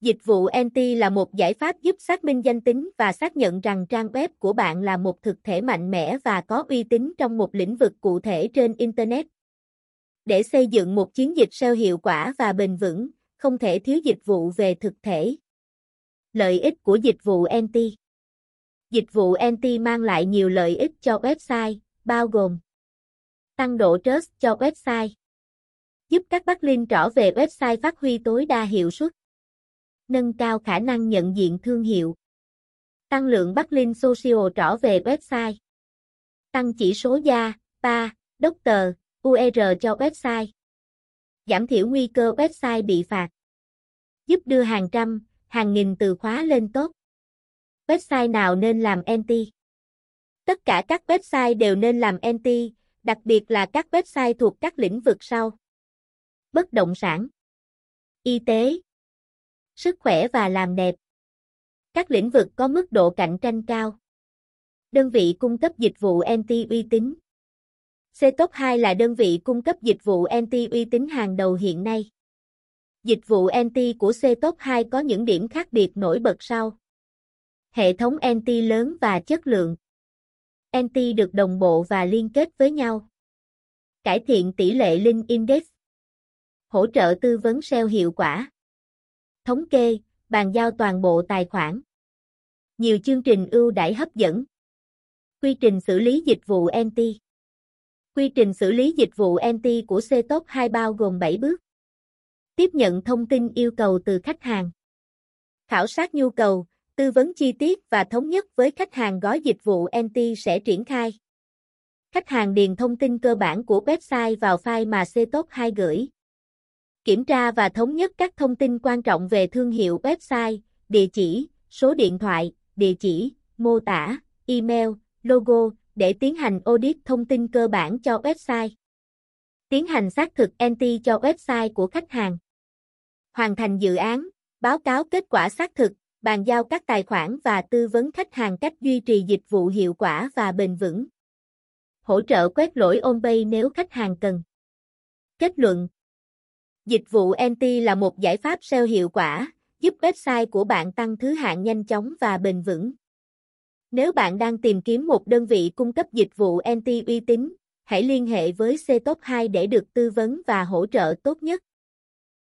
Dịch vụ NT là một giải pháp giúp xác minh danh tính và xác nhận rằng trang web của bạn là một thực thể mạnh mẽ và có uy tín trong một lĩnh vực cụ thể trên Internet. Để xây dựng một chiến dịch SEO hiệu quả và bền vững, không thể thiếu dịch vụ về thực thể. Lợi ích của dịch vụ NT Dịch vụ NT mang lại nhiều lợi ích cho website, bao gồm tăng độ trust cho website, giúp các backlink trở về website phát huy tối đa hiệu suất, nâng cao khả năng nhận diện thương hiệu, tăng lượng backlink social trở về website, tăng chỉ số gia, ba, Doctor, UR cho website, giảm thiểu nguy cơ website bị phạt, giúp đưa hàng trăm, hàng nghìn từ khóa lên tốt. Website nào nên làm anti? Tất cả các website đều nên làm anti, đặc biệt là các website thuộc các lĩnh vực sau. Bất động sản, y tế, sức khỏe và làm đẹp. Các lĩnh vực có mức độ cạnh tranh cao. Đơn vị cung cấp dịch vụ NT uy tín. C-Top 2 là đơn vị cung cấp dịch vụ NT uy tín hàng đầu hiện nay. Dịch vụ NT của C-Top 2 có những điểm khác biệt nổi bật sau. Hệ thống NT lớn và chất lượng. NT được đồng bộ và liên kết với nhau. Cải thiện tỷ lệ link index. Hỗ trợ tư vấn SEO hiệu quả. Thống kê, bàn giao toàn bộ tài khoản. Nhiều chương trình ưu đãi hấp dẫn. Quy trình xử lý dịch vụ NT, Quy trình xử lý dịch vụ NT của C-Top 2 bao gồm 7 bước. Tiếp nhận thông tin yêu cầu từ khách hàng. Khảo sát nhu cầu, tư vấn chi tiết và thống nhất với khách hàng gói dịch vụ NT sẽ triển khai. Khách hàng điền thông tin cơ bản của website vào file mà CTOP 2 gửi. Kiểm tra và thống nhất các thông tin quan trọng về thương hiệu website, địa chỉ, số điện thoại, địa chỉ, mô tả, email, logo để tiến hành audit thông tin cơ bản cho website. Tiến hành xác thực NT cho website của khách hàng. Hoàn thành dự án, báo cáo kết quả xác thực, bàn giao các tài khoản và tư vấn khách hàng cách duy trì dịch vụ hiệu quả và bền vững. Hỗ trợ quét lỗi OnPay nếu khách hàng cần. Kết luận Dịch vụ NT là một giải pháp SEO hiệu quả, giúp website của bạn tăng thứ hạng nhanh chóng và bền vững. Nếu bạn đang tìm kiếm một đơn vị cung cấp dịch vụ NT uy tín, hãy liên hệ với C Top 2 để được tư vấn và hỗ trợ tốt nhất.